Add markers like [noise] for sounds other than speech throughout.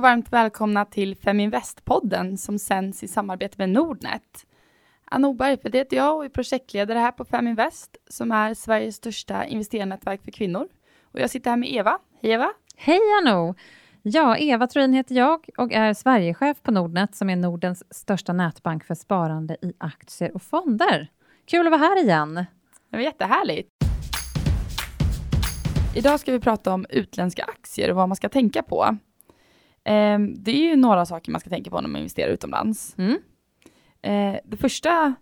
och varmt välkomna till Feminvest-podden som sänds i samarbete med Nordnet. Anna Oberg, för det heter jag och är projektledare här på Feminvest som är Sveriges största investerarnätverk för kvinnor. Och jag sitter här med Eva. Hej Eva! Hej Anno! Ja, Eva Troin heter jag och är Sverigechef på Nordnet som är Nordens största nätbank för sparande i aktier och fonder. Kul att vara här igen! Det var jättehärligt! Idag ska vi prata om utländska aktier och vad man ska tänka på. Ehm, det är ju några saker man ska tänka på när man investerar utomlands. Mm. Eh, det första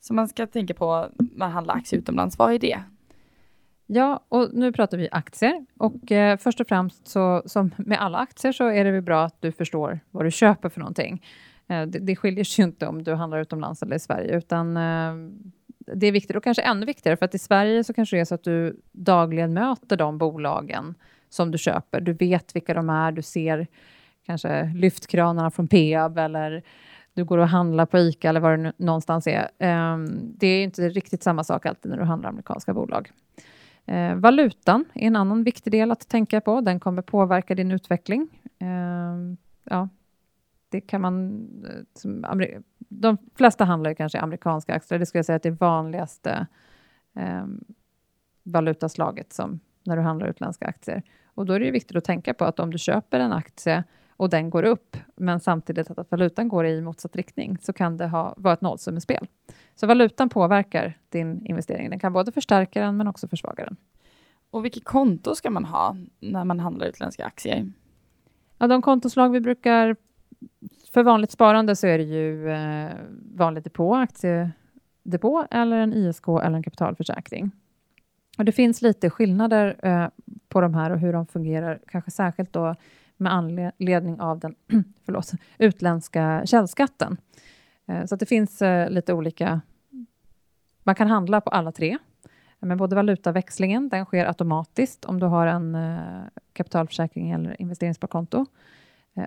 som man ska tänka på när man handlar aktier utomlands, vad är det? Ja, och nu pratar vi aktier. Och eh, först och främst, så, som med alla aktier, så är det väl bra att du förstår vad du köper för någonting. Eh, det, det skiljer sig ju inte om du handlar utomlands eller i Sverige, utan eh, det är viktigt och kanske ännu viktigare, för att i Sverige så kanske det är så att du dagligen möter de bolagen som du köper. Du vet vilka de är, du ser kanske lyftkranarna från Peab eller du går och handlar på ICA eller var det någonstans är. Um, det är inte riktigt samma sak alltid när du handlar amerikanska bolag. Uh, valutan är en annan viktig del att tänka på. Den kommer påverka din utveckling. Uh, ja, det kan man... Eh, de flesta handlar ju kanske amerikanska aktier. Det skulle jag säga att det är vanligaste um, valutaslaget som när du handlar utländska aktier. Och då är det viktigt att tänka på att om du köper en aktie och den går upp, men samtidigt att valutan går i motsatt riktning, så kan det ha, vara ett nollsummespel. Så valutan påverkar din investering. Den kan både förstärka den, men också försvaga den. Och vilket konto ska man ha när man handlar utländska aktier? Ja, de kontoslag vi brukar... För vanligt sparande så är det ju eh, vanlig depå, aktiedepå, eller en ISK eller en kapitalförsäkring. Och det finns lite skillnader eh, på de här och hur de fungerar, kanske särskilt då med anledning av den [clears throat] förlåt, utländska källskatten. Eh, så att det finns eh, lite olika... Man kan handla på alla tre. Men både valutaväxlingen, den sker automatiskt om du har en eh, kapitalförsäkring eller investeringssparkonto.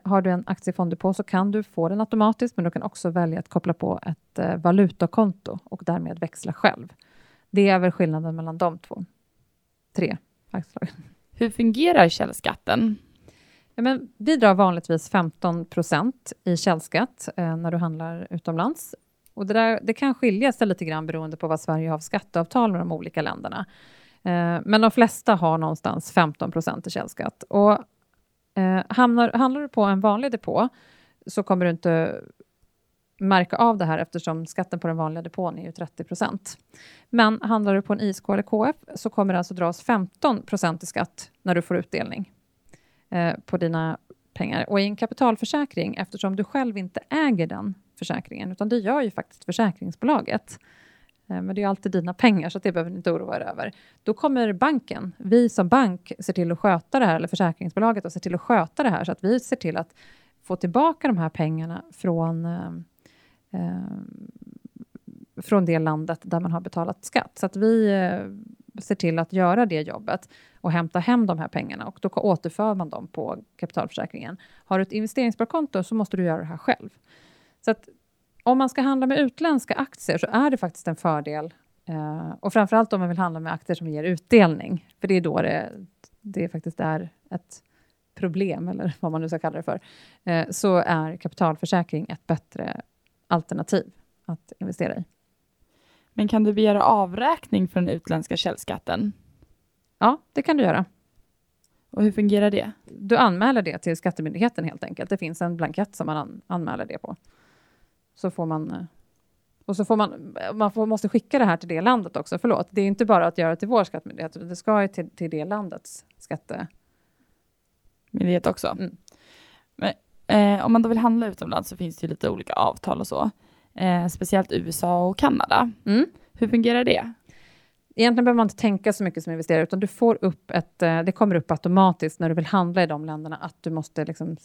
Har du en aktiefonddepå så kan du få den automatiskt, men du kan också välja att koppla på ett valutakonto och därmed växla själv. Det är väl skillnaden mellan de två. Tre aktieslag. Hur fungerar källskatten? Ja, men vi drar vanligtvis 15 i källskatt eh, när du handlar utomlands. Och det, där, det kan skilja sig lite grann beroende på vad Sverige har för skatteavtal med de olika länderna. Eh, men de flesta har någonstans 15 i källskatt. Och, eh, hamnar, handlar du på en vanlig depå så kommer du inte märka av det här eftersom skatten på den vanliga depån är ju 30. Men handlar du på en ISK eller KF så kommer det alltså dras 15 i skatt när du får utdelning. Eh, på dina pengar. Och i en kapitalförsäkring, eftersom du själv inte äger den försäkringen, utan det gör ju faktiskt försäkringsbolaget, eh, men det är alltid dina pengar, så det behöver ni inte oroa er över. Då kommer banken, vi som bank ser till att sköta det här, eller försäkringsbolaget, och ser till att sköta det här, så att vi ser till att få tillbaka de här pengarna från, eh, eh, från det landet där man har betalat skatt. Så att vi eh, ser till att göra det jobbet och hämta hem de här pengarna och då återför man dem på kapitalförsäkringen. Har du ett investeringssparkonto så måste du göra det här själv. Så att om man ska handla med utländska aktier så är det faktiskt en fördel eh, och framförallt om man vill handla med aktier som ger utdelning, för det är då det, det faktiskt är ett problem, eller vad man nu ska kalla det för, eh, så är kapitalförsäkring ett bättre alternativ att investera i. Men kan du begära avräkning för den utländska källskatten? Ja, det kan du göra. Och hur fungerar det? Du anmäler det till Skattemyndigheten helt enkelt. Det finns en blankett som man an anmäler det på. Så får man... Eh, och så får man, man får, måste skicka det här till det landet också. Förlåt, det är inte bara att göra till vår skattemyndighet, det ska ju till, till det landets skattemyndighet också. Mm. Men, eh, om man då vill handla utomlands så finns det ju lite olika avtal och så. Eh, speciellt USA och Kanada. Mm. Hur fungerar det? Egentligen behöver man inte tänka så mycket som investerare, utan du får upp ett, eh, det kommer upp automatiskt när du vill handla i de länderna, att du måste liksom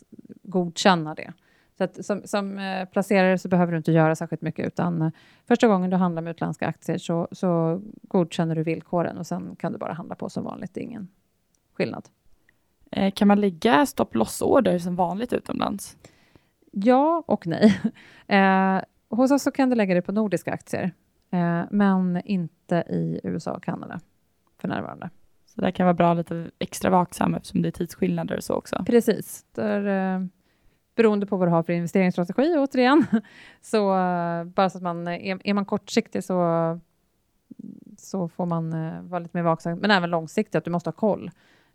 godkänna det. Så att som, som eh, placerare så behöver du inte göra särskilt mycket, utan eh, första gången du handlar med utländska aktier så, så godkänner du villkoren och sen kan du bara handla på som vanligt, det är ingen skillnad. kan man lägga stopp loss-order som vanligt utomlands? Ja och nej. [laughs] Eh, hos oss så kan du lägga det på nordiska aktier, eh, men inte i USA och Kanada för närvarande. Så det kan vara bra lite extra vaksam eftersom det är tidsskillnader och så också. Precis. Där, eh, beroende på vad du har för investeringsstrategi återigen. [laughs] Så bara så att man är, är man kortsiktig så, så får man vara lite mer vaksam, men även långsiktigt, att du måste ha koll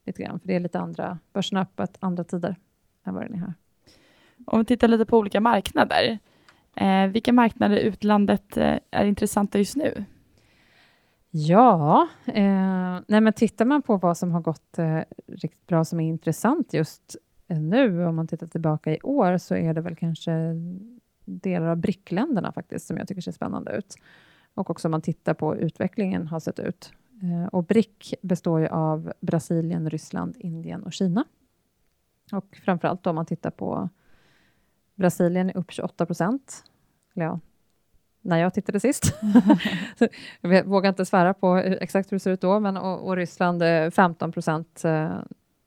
lite grann, för det är lite andra, börsen öppet andra tider än vad den är här. Om vi tittar lite på olika marknader, eh, vilka marknader i utlandet eh, är intressanta just nu? Ja, eh, nej men tittar man på vad som har gått eh, riktigt bra som är intressant just nu, om man tittar tillbaka i år, så är det väl kanske delar av BRIC-länderna faktiskt, som jag tycker ser spännande ut. Och också om man tittar på hur utvecklingen har sett ut. Eh, och BRIC består ju av Brasilien, Ryssland, Indien och Kina. Och framförallt om man tittar på Brasilien är upp 28 procent. Ja, när jag tittade sist. [laughs] jag vågar inte svära på exakt hur det ser ut då, men och, och Ryssland 15 procent eh,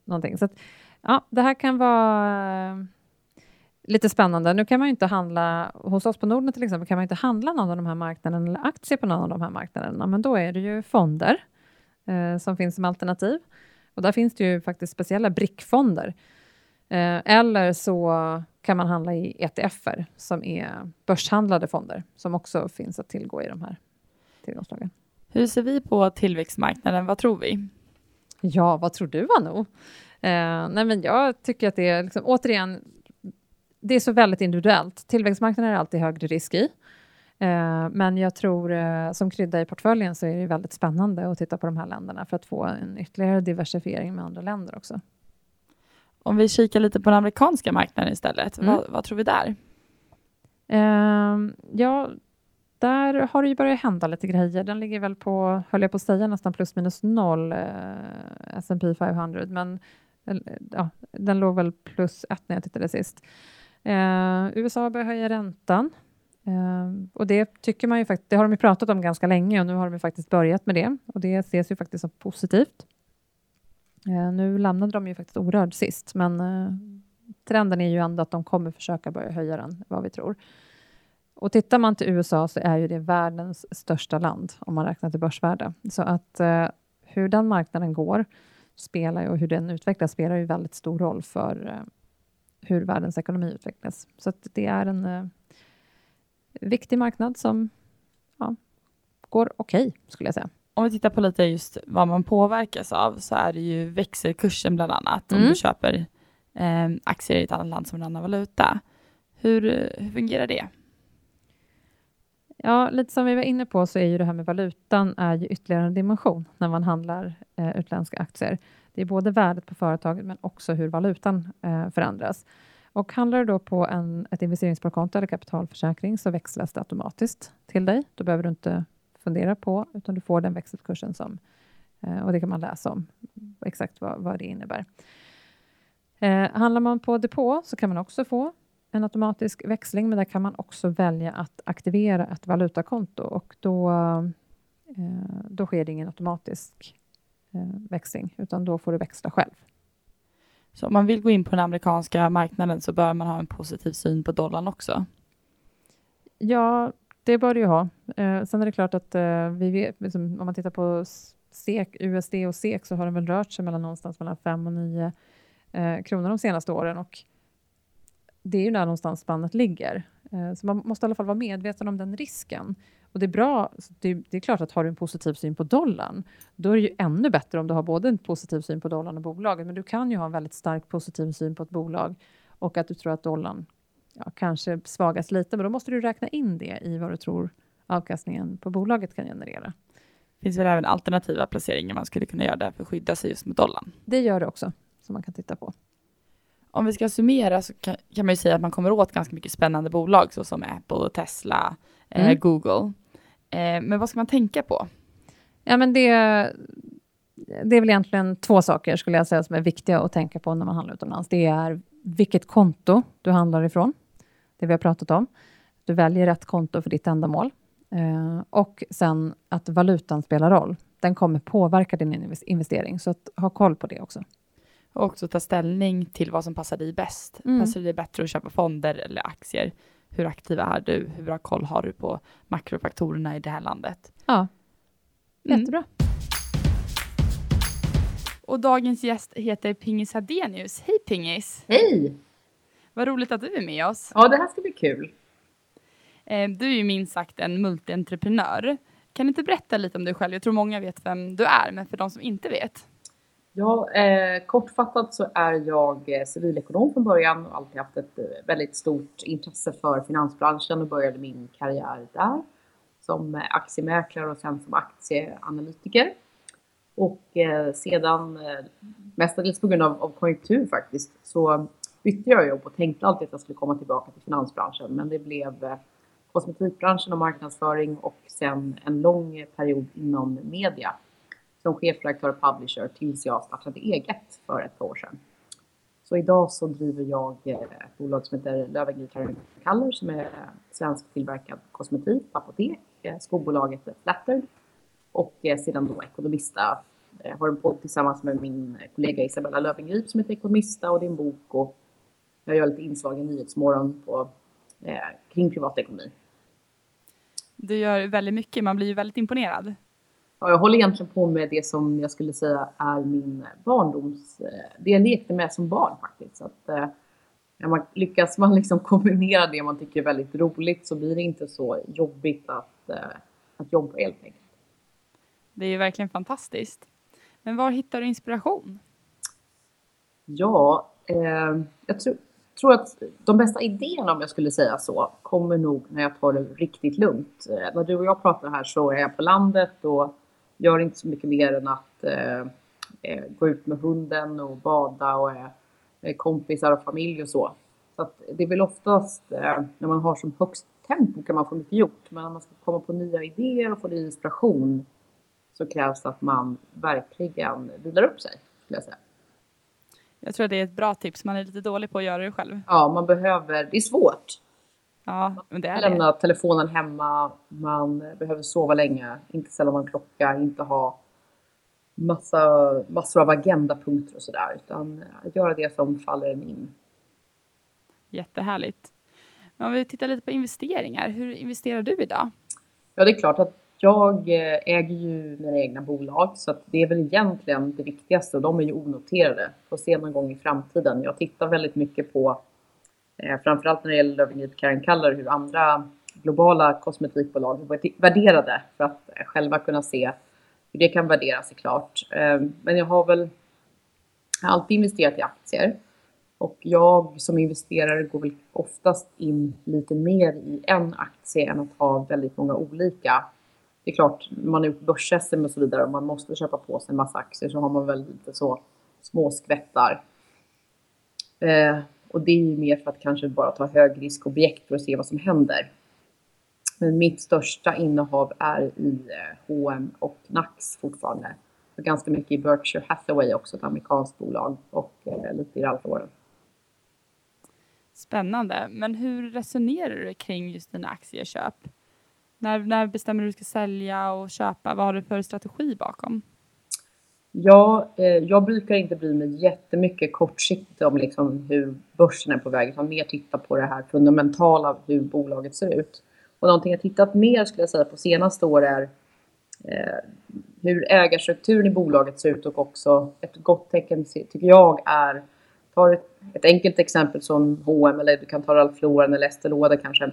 någonting. Så att, ja, det här kan vara eh, lite spännande. Nu kan man ju inte handla, hos oss på Norden till exempel, kan man inte handla någon av de här marknaderna eller aktier på någon av de här marknaderna, men då är det ju fonder eh, som finns som alternativ. Och där finns det ju faktiskt speciella brickfonder. Eh, eller så kan man handla i ETFer som är börshandlade fonder som också finns att tillgå i de här tillgångslagen. Hur ser vi på tillväxtmarknaden? Vad tror vi? Ja, vad tror du, Anu? Eh, nej, men jag tycker att det är liksom, återigen, det är så väldigt individuellt. Tillväxtmarknaden är alltid högre risk i. Eh, men jag tror eh, som krydda i portföljen så är det väldigt spännande att titta på de här länderna för att få en ytterligare diversifiering med andra länder också. Om vi kikar lite på den amerikanska marknaden istället, mm. vad, vad, tror vi där? Uh, ja, där har det ju börjat hända lite grejer. Den ligger väl på, höll jag på att säga, nästan plus minus noll, uh, S&P 500, men uh, ja, den låg väl plus ett när jag tittade sist. Uh, USA börjar höja räntan. Uh, och det tycker man ju faktiskt, det har de ju pratat om ganska länge och nu har de ju faktiskt börjat med det och det ses ju faktiskt som positivt. Eh, nu lämnade de ju faktiskt orörd sist, men eh, trenden är ju ändå att de kommer försöka börja höja den, vad vi tror. Och tittar man till USA så är ju det världens största land om man räknar till börsvärde. Så att eh, hur den marknaden går spelar ju, och hur den utvecklas spelar ju väldigt stor roll för eh, hur världens ekonomi utvecklas. Så att det är en viktig marknad som ja, går okej, okay, skulle jag säga. Om vi tittar på lite just vad man påverkas av så är det ju växelkursen bland annat mm. om du köper eh, aktier i ett annat land som en annan valuta. Hur, hur fungerar det? Ja, lite som vi var inne på så är ju det här med valutan är ju ytterligare en dimension när man handlar eh, utländska aktier. Det är både värdet på företaget men också hur valutan eh, förändras. Och handlar du då på en, ett investeringssparkonto eller kapitalförsäkring så växlas det automatiskt till dig. Då behöver du inte fundera på, utan du får den växelkursen som, eh, och det kan man läsa om exakt vad, vad det innebär. Eh, handlar man på depå så kan man också få en automatisk växling, men där kan man också välja att aktivera ett valutakonto och då, eh, då sker det ingen automatisk eh, växling, utan då får du växla själv. Så om man vill gå in på den amerikanska marknaden så bör man ha en positiv syn på dollarn också? Ja, det bör det ju ha. Eh, sen är det klart att eh, vi vet, liksom, om man tittar på SEK, USD och SEK så har den väl rört sig mellan någonstans mellan 5 och 9 eh, kronor de senaste åren och det är ju där någonstans spannet ligger. Eh, så man måste i alla fall vara medveten om den risken. Och det är bra, det, det, är klart att har du en positiv syn på dollarn, då är det ju ännu bättre om du har både en positiv syn på dollarn och bolaget, men du kan ju ha en väldigt stark positiv syn på ett bolag och att du tror att dollarn ja, kanske svagas lite, men då måste du räkna in det i vad du tror avkastningen på bolaget kan generera. Det finns väl även alternativa placeringar man skulle kunna göra där för att skydda sig just mot dollarn? Det gör det också, som man kan titta på. Om vi ska summera så kan, kan man ju säga att man kommer åt ganska mycket spännande bolag såsom Apple, Tesla, eh, mm. Google. Eh, men vad ska man tänka på? Ja, men det, det är väl egentligen två saker skulle jag säga som är viktiga att tänka på när man handlar utomlands. Det är vilket konto du handlar ifrån, det vi har pratat om. Du väljer rätt konto för ditt ändamål. Eh, och sen att valutan spelar roll. Den kommer påverka din investering, så att ha koll på det också. Och också ta ställning till vad som passar dig bäst. Mm. Passar det dig bättre att köpa fonder eller aktier? Hur aktiv är du? Hur bra koll har du på makrofaktorerna i det här landet? Ja, mm. jättebra. Mm. Och dagens gäst heter Pingis Hadenius. Hej Pingis! Hej! Vad roligt att du är med oss. Ja, det här ska bli kul. Eh, du är ju minst sagt en multientreprenör. Kan du inte berätta lite om dig själv? Jag tror många vet vem du är, men för de som inte vet. Ja, eh, kortfattat så är jag eh, civilekonom från början och alltid haft ett eh, väldigt stort intresse för finansbranschen och började min karriär där som aktiemäklare och sen som aktieanalytiker. Och eh, sedan, mestadels på grund av, av konjunktur faktiskt, så bytte jag jobb och tänkte alltid att jag skulle komma tillbaka till finansbranschen. Men det blev eh, kosmetikbranschen och marknadsföring och sen en lång period inom media som chefredaktör och publisher tills jag startade eget för ett par år sedan. Så idag så driver jag eh, ett bolag som heter Löwengrip Color som är eh, svensk tillverkad kosmetik på apotek, skobolaget Flattered och sedan då Ekonomista. Jag har en podd tillsammans med min kollega Isabella Löwengrip som heter Ekonomista och det är en bok och jag gör lite inslag i Nyhetsmorgon på, eh, kring privatekonomi. Du gör väldigt mycket, man blir ju väldigt imponerad. Ja, jag håller egentligen på med det som jag skulle säga är min barndoms... Eh, det jag lekte med som barn faktiskt. Så att, eh, man, lyckas man liksom [laughs] kombinera det man tycker är väldigt roligt så blir det inte så jobbigt att, eh, att jobba helt enkelt. Det är ju verkligen fantastiskt. Men var hittar du inspiration? Ja, eh, jag tror, tror att de bästa idéerna, om jag skulle säga så, kommer nog när jag tar det riktigt lugnt. Eh, när du och jag pratar här så är jag på landet och gör inte så mycket mer än att eh, eh gå ut med hunden och bada och är kompisar och familj och så. Så att det är väl oftast eh, när man har som högst tempo kan man få mycket gjort. Men när man ska komma på nya idéer och få ny inspiration så krävs det att man verkligen vilar upp sig, skulle jag säga. Jag tror att det är ett bra tips. Man är lite dålig på att göra det själv. Ja, man behöver. Det är svårt. Ja, men det är Lämna det. telefonen hemma. Man behöver sova länge. Inte ställa någon klocka. Inte ha massa, massor av agendapunkter och sådär. Utan göra det som faller en in. Jättehärligt. Om vi tittar lite på investeringar. Hur investerar du idag? Ja, det är klart att jag eh, äger ju mina egna bolag så att det är väl egentligen det viktigaste och de är ju onoterade. Får se någon gång i framtiden. Jag tittar väldigt mycket på, eh, framförallt när det gäller Löwengrip Karen Kaller, hur andra globala kosmetikbolag är värderade för att eh, själva kunna se hur det kan värderas såklart. Eh, men jag har väl alltid investerat i aktier och jag som investerare går väl oftast in lite mer i en aktie än att ha väldigt många olika det är klart, man har gjort börs och så vidare och man måste köpa på sig en massa aktier så har man väl lite så små skvättar. Eh, och det är ju mer för att kanske bara ta högriskobjekt för att se vad som händer. Men mitt största innehav är i H&M och Nax fortfarande. Och ganska mycket i Berkshire Hathaway också, ett amerikanskt bolag och eh, lite i Ralph Lauren. Spännande. Men hur resonerar du kring just dina aktieköp? När, när bestämmer du att du ska sälja och köpa? Vad har du för strategi bakom? Ja, eh, jag brukar inte bry mig jättemycket kortsiktigt om liksom hur börsen är på väg, utan mer titta på det här fundamentala, hur bolaget ser ut. Och någonting jag tittat mer, skulle jag säga, på senaste år är eh, hur ägarstrukturen i bolaget ser ut och också ett gott tecken tycker jag är, ta ett, ett enkelt exempel som H&M eller du kan ta Ralph Lauren eller Estée Lauder kanske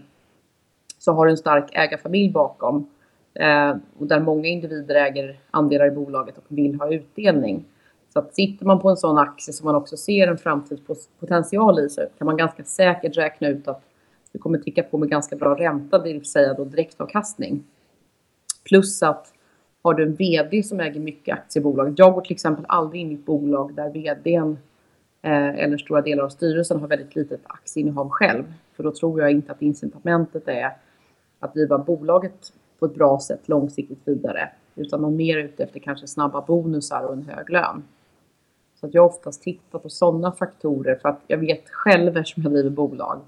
så har du en stark ägarfamilj bakom. Eh, och där många individer äger andelar i bolaget och vill ha utdelning. Så att sitter man på en sån aktie som man också ser en framtidspotential i så kan man ganska säkert räkna ut att du kommer ticka på med ganska bra ränta, det vill säga då direktavkastning. Plus att har du en VD som äger mycket aktier i bolaget. Jag går till exempel aldrig in i ett bolag där VDn eh, eller stora delar av styrelsen har väldigt litet aktieinnehav själv. För då tror jag inte att incitamentet är att driva bolaget på ett bra sätt långsiktigt vidare. Utan man är mer ute efter kanske snabba bonusar och en hög lön. Så att jag oftast tittar på sådana faktorer för att jag vet själv eftersom jag driver bolag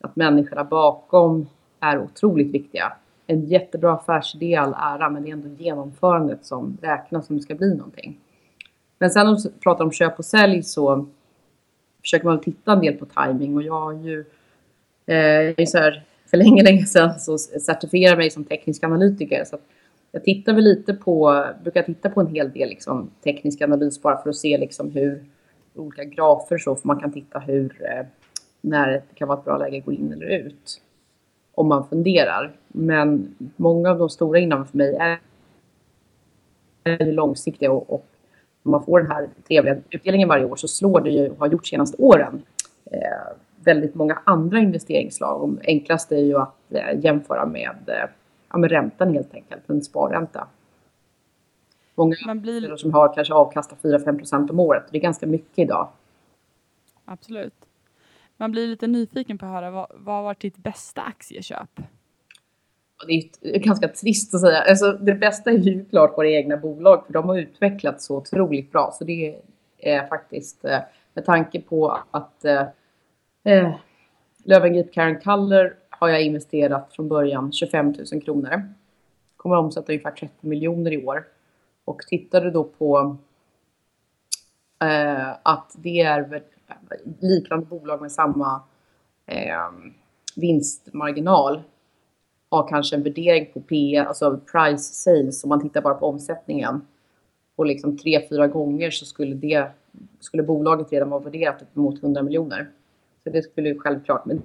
att människorna bakom är otroligt viktiga. En jättebra affärsidé all ära men det är ändå genomförandet som räknas om det ska bli någonting. Men sen om vi pratar om köp och sälj så försöker man titta en del på timing och jag har ju eh, så här, för länge, länge sedan så certifierade mig som teknisk analytiker. Så jag tittar väl lite på, brukar titta på en hel del liksom, teknisk analys bara för att se liksom hur olika grafer så, för man kan titta hur eh, när det kan vara ett bra läge att gå in eller ut. Om man funderar. Men många av de stora innehaven för mig är, är långsiktiga och, och om man får den här trevliga utdelningen varje år så slår det ju, och har gjort senaste åren, eh, väldigt många andra investeringsslag. Och enklast är ju att eh, jämföra med, eh, ja, med räntan helt enkelt, en sparränta. Många Man blir... som har kanske avkastar 4-5 procent om året. Det är ganska mycket idag. Absolut. Man blir lite nyfiken på att höra vad, vad varit ditt bästa aktieköp? Det är ganska trist att säga. Alltså, det bästa är ju klart våra egna bolag för de har utvecklats så otroligt bra. Så det är faktiskt eh, med tanke på att eh, eh Lövengrip Karen Kaller har jag investerat från början 25 000 kronor. Kommer omsätta ungefär 30 miljoner i år. Och tittar du då på eh, att det är liknande bolag med samma eh, vinstmarginal har kanske en värdering på P, alltså price sales, om man tittar bara på omsättningen. Och liksom tre, fyra gånger så skulle, det, skulle bolaget redan vara värderat uppemot 100 miljoner. Så det skulle ju självklart, men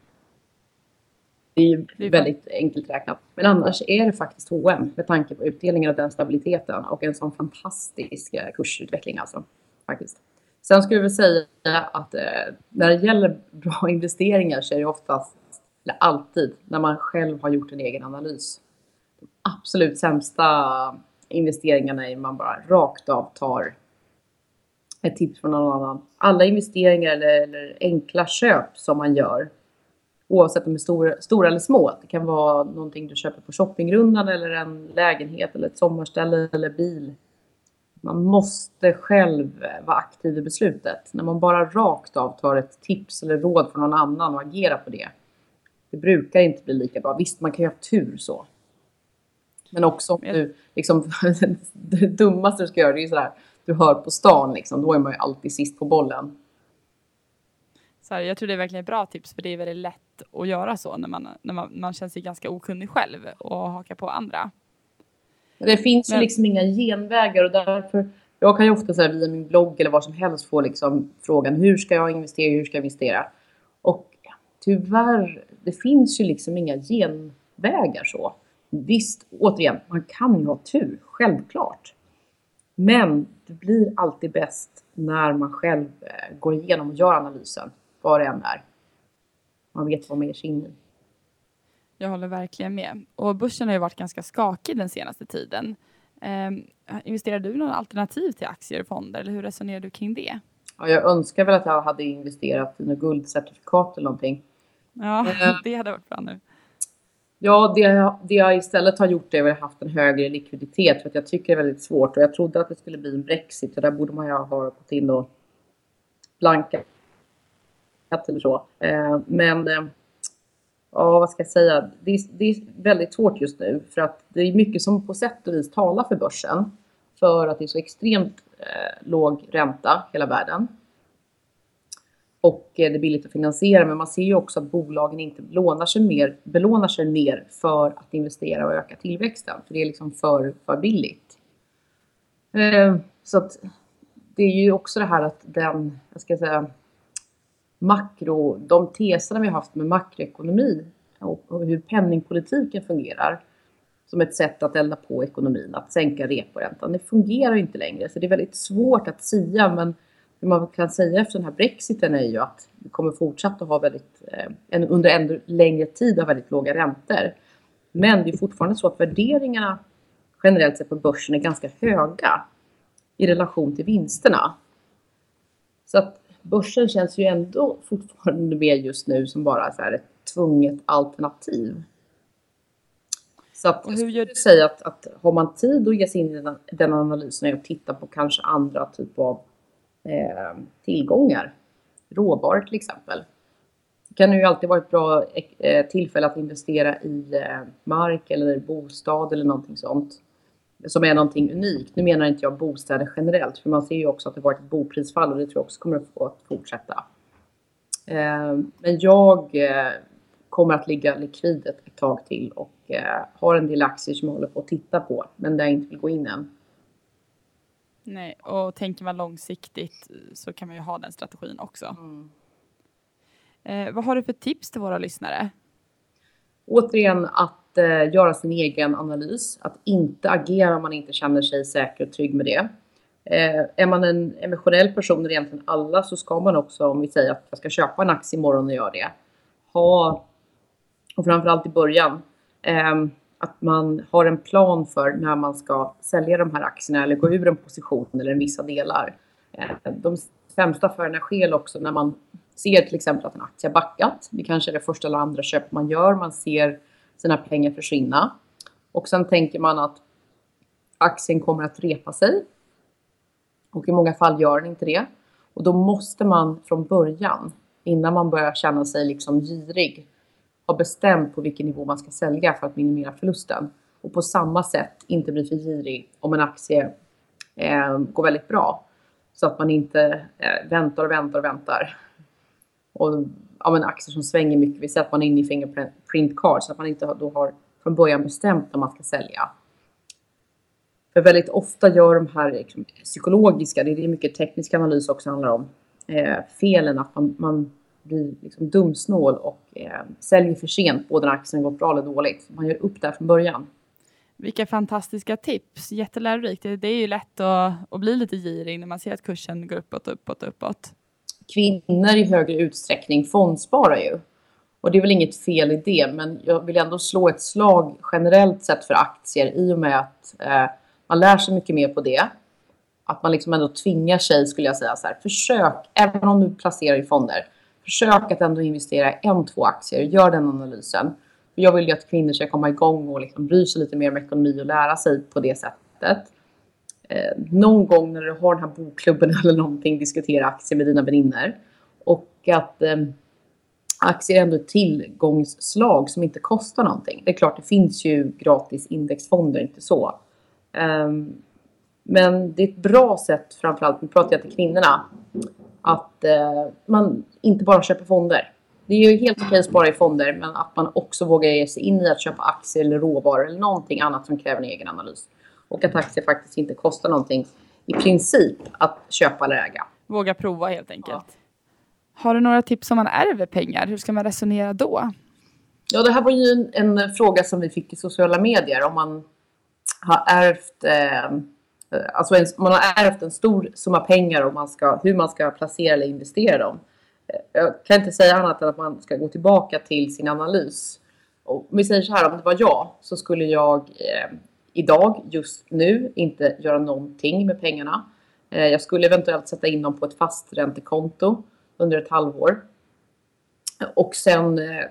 det är ju väldigt enkelt räknat. Men annars är det faktiskt H&M med tanke på utdelningen och den stabiliteten och en sån fantastisk eh, kursutveckling alltså. Faktiskt. Sen skulle jag väl säga att eh, när det gäller bra [laughs] investeringar så är det oftast, eller alltid, när man själv har gjort en egen analys. De absolut sämsta investeringarna är man bara rakt av tar ett tips från någon annan. Alla investeringar eller, eller enkla köp som man gör Oavsett om de är stora, stora eller små. Det kan vara någonting du köper på shoppingrundan eller en lägenhet eller ett sommarställe eller bil. Man måste själv vara aktiv i beslutet. När man bara rakt av tar ett tips eller råd från någon annan och agerar på det. Det brukar inte bli lika bra. Visst, man kan ju ha tur så. Men också om du, liksom, [laughs] det dummaste du ska göra det är sådär, du hör på stan liksom, då är man ju alltid sist på bollen. Så här, jag tror det är verkligen ett bra tips för det är väldigt lätt att göra så när man, när man, man känner sig ganska okunnig själv och haka på andra. Det finns Men... ju liksom inga genvägar och därför jag kan ju ofta så här, via min blogg eller vad som helst få liksom frågan hur ska jag investera, hur ska jag investera? Och tyvärr, det finns ju liksom inga genvägar så. Visst, återigen, man kan ju ha tur, självklart. Men det blir alltid bäst när man själv eh, går igenom och gör analysen vad det än är. Man vet vad man ger sig in i. Jag håller verkligen med. Och börsen har ju varit ganska skakig den senaste tiden. Um, investerar du i någon alternativ till aktier och fonder eller hur resonerar du kring det? Ja, jag önskar väl att jag hade investerat i något guldcertifikat eller någonting. Ja, uh, [laughs] det hade varit bra nu. Ja, det, det jag istället har gjort är att jag haft en högre likviditet för att jag tycker det är väldigt svårt och jag trodde att det skulle bli en Brexit och där borde man ju ha gått in och blankat eller så. Eh, men eh, ja, vad ska jag säga? Det är, det är väldigt svårt just nu för att det är mycket som på sätt och vis talar för börsen. För att det är så extremt eh, låg ränta hela världen. Och eh, det är billigt att finansiera, men man ser ju också att bolagen inte lånar sig mer, belånar sig mer för att investera och öka tillväxten. För det är liksom för, för billigt. Eh, så att det är ju också det här att den, jag ska säga, makro, de teserna vi har haft med makroekonomi och, hur penningpolitiken fungerar som ett sätt att elda på ekonomin, att sänka reporäntan. Det fungerar ju inte längre, så det är väldigt svårt att säga. Men det man kan säga efter den här brexiten är ju att vi kommer fortsatt att ha väldigt, eh, en, under en längre tid ha väldigt låga räntor. Men det är fortfarande så att värderingarna generellt sett på börsen är ganska höga i relation till vinsterna. Så att börsen känns ju ändå fortfarande mer just nu som bara så här ett tvunget alternativ. Så att jag skulle säga att, att har man tid att ge sig in i den, den analysen och titta på kanske andra typer av Eh, tillgångar, råvaror till exempel. Det kan ju alltid vara ett bra eh, tillfälle att investera i eh, mark eller bostad eller någonting sånt som är någonting unikt. Nu menar inte jag bostäder generellt, för man ser ju också att det varit ett boprisfall och det tror jag också kommer att få fortsätta. Men jag kommer att ligga likvid ett tag till och har en del aktier som jag håller på att titta på, men där jag inte vill gå in än. Nej, och tänker man långsiktigt så kan man ju ha den strategin också. Mm. Eh, vad har du för tips till våra lyssnare? Återigen att eh, göra sin egen analys, att inte agera om man inte känner sig säker och trygg med det. Eh, är man en emotionell person, eller egentligen alla, så ska man också, om vi säger att jag ska köpa en aktie imorgon och gör det, ha, och framförallt i början, eh, att man har en plan för när man ska sälja de här aktierna eller gå ur en position eller en vissa delar. Eh, de sämsta affärerna sker också när man ser till exempel att en aktie har backat. Det kanske är det första eller andra köp man gör. Man ser sina pengar försvinna. Och sen tänker man att aktien kommer att repa sig. Och i många fall gör den inte det. Och då måste man från början, innan man börjar känna sig liksom girig, har bestämt på vilken nivå man ska sälja för att minimera förlusten. Och på samma sätt inte bli för girig om en aktie eh, går väldigt bra. Så att man inte eh, väntar och väntar och väntar. Och ja, men aktier som svänger mycket. Vi säger att man är inne i Fingerprint Card så att man inte då har från början bestämt när man ska sälja. För väldigt ofta gör de här liksom, psykologiska, det är mycket teknisk analys också handlar om, eh, felen att man, man blir liksom dumsnål och eh, säljer för sent både när aktien gått bra eller dåligt. Man gör upp där från början. Vilka fantastiska tips, jättelärorikt. Det är ju lätt att, att bli lite girig när man ser att kursen går uppåt, uppåt, uppåt. Kvinnor i högre utsträckning fondsparar ju. Och det är väl inget fel i det, men jag vill ändå slå ett slag generellt sett för aktier i och med att eh, man lär sig mycket mer på det. Att man liksom ändå tvingar sig, skulle jag säga, så här, försök, även om du placerar i fonder, försök att ändå investera i en, två aktier, gör den analysen. Jag vill ju att kvinnor ska komma igång och liksom bry sig lite mer om ekonomi och lära sig på det sättet. Eh, någon gång när du har den här bokklubben [laughs] eller någonting, diskutera aktier med dina vänner. Och att eh, aktier är ändå ett tillgångsslag som inte kostar någonting. Det är klart, det finns ju gratis indexfonder, inte så. Um, men det är ett bra sätt, framförallt, nu pratar jag till kvinnorna, att uh, man inte bara köper fonder. Det är ju helt okej att spara i fonder, men att man också vågar ge sig in i att köpa aktier eller råvaror eller någonting annat som kräver en egen analys. Och att aktier faktiskt inte kostar någonting i princip att köpa eller äga. Våga prova helt enkelt. Ja. Har du några tips om man ärver pengar? Hur ska man resonera då? Ja, det här var ju en, en fråga som vi fick i sociala medier. Om man har ärvt eh, Eh, alltså en, man har ärvt en stor summa pengar och man ska, hur man ska placera eller investera dem. Eh, jag kan inte säga annat än att man ska gå tillbaka till sin analys. Och om vi säger så här, om det var jag så skulle jag eh, idag, just nu, inte göra någonting med pengarna. Eh, jag skulle eventuellt sätta in dem på ett fasträntekonto under ett halvår. Och sen eh, eh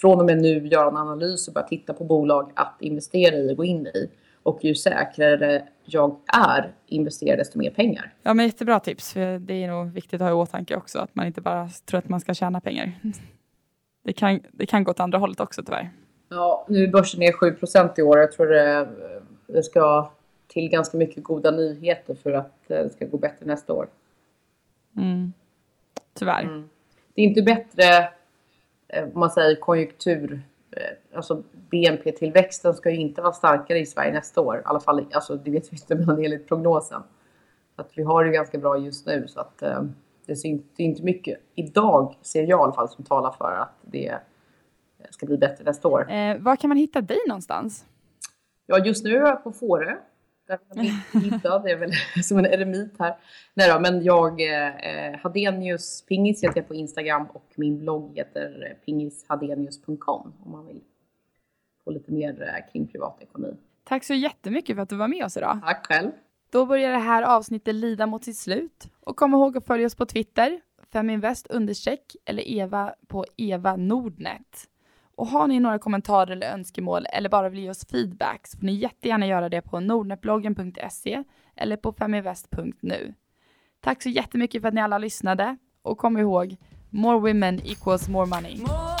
från och med nu göra en analys och börja titta på bolag att investera i och gå in i. Och ju säkrare jag är investerar desto mer pengar. Ja, men jättebra tips. För det är nog viktigt att ha i åtanke också att man inte bara tror att man ska tjäna pengar. Det kan, det kan gå åt andra hållet också tyvärr. Ja, nu är börsen ner 7% i år. Jag tror det, det ska till ganska mycket goda nyheter för att det ska gå bättre nästa år. Mm. Tyvärr. Mm. Det är inte bättre Eh, om man säger konjunktur, eh, alltså BNP-tillväxten ska ju inte vara starkare i Sverige nästa år. I alla fall, alltså det vet vi inte, men enligt prognosen. Att vi har det ganska bra just nu så att eh, det ser inte, inte mycket idag ser jag i alla fall som talar för att det ska bli bättre nästa år. Eh, var kan man hitta dig någonstans? Ja, just nu är jag på Fårö hittad, det är väl [laughs] som en eremit här. Nej då, men jag, eh, Hadenius Pingis heter jag på Instagram och min blogg heter pingishadenius.com om man vill få lite mer eh, kring privatekonomi. Tack så jättemycket för att du var med oss idag. Tack själv. Då börjar det här avsnittet lida mot sitt slut. Och kom ihåg att följa oss på Twitter, feminvest understreck eller Eva på Eva Nordnet. Och har ni några kommentarer eller önskemål eller bara vill ge oss feedback så får ni jättegärna göra det på nordnetbloggen.se eller på feminvest.nu. Tack så jättemycket för att ni alla lyssnade och kom ihåg, more women equals more money. More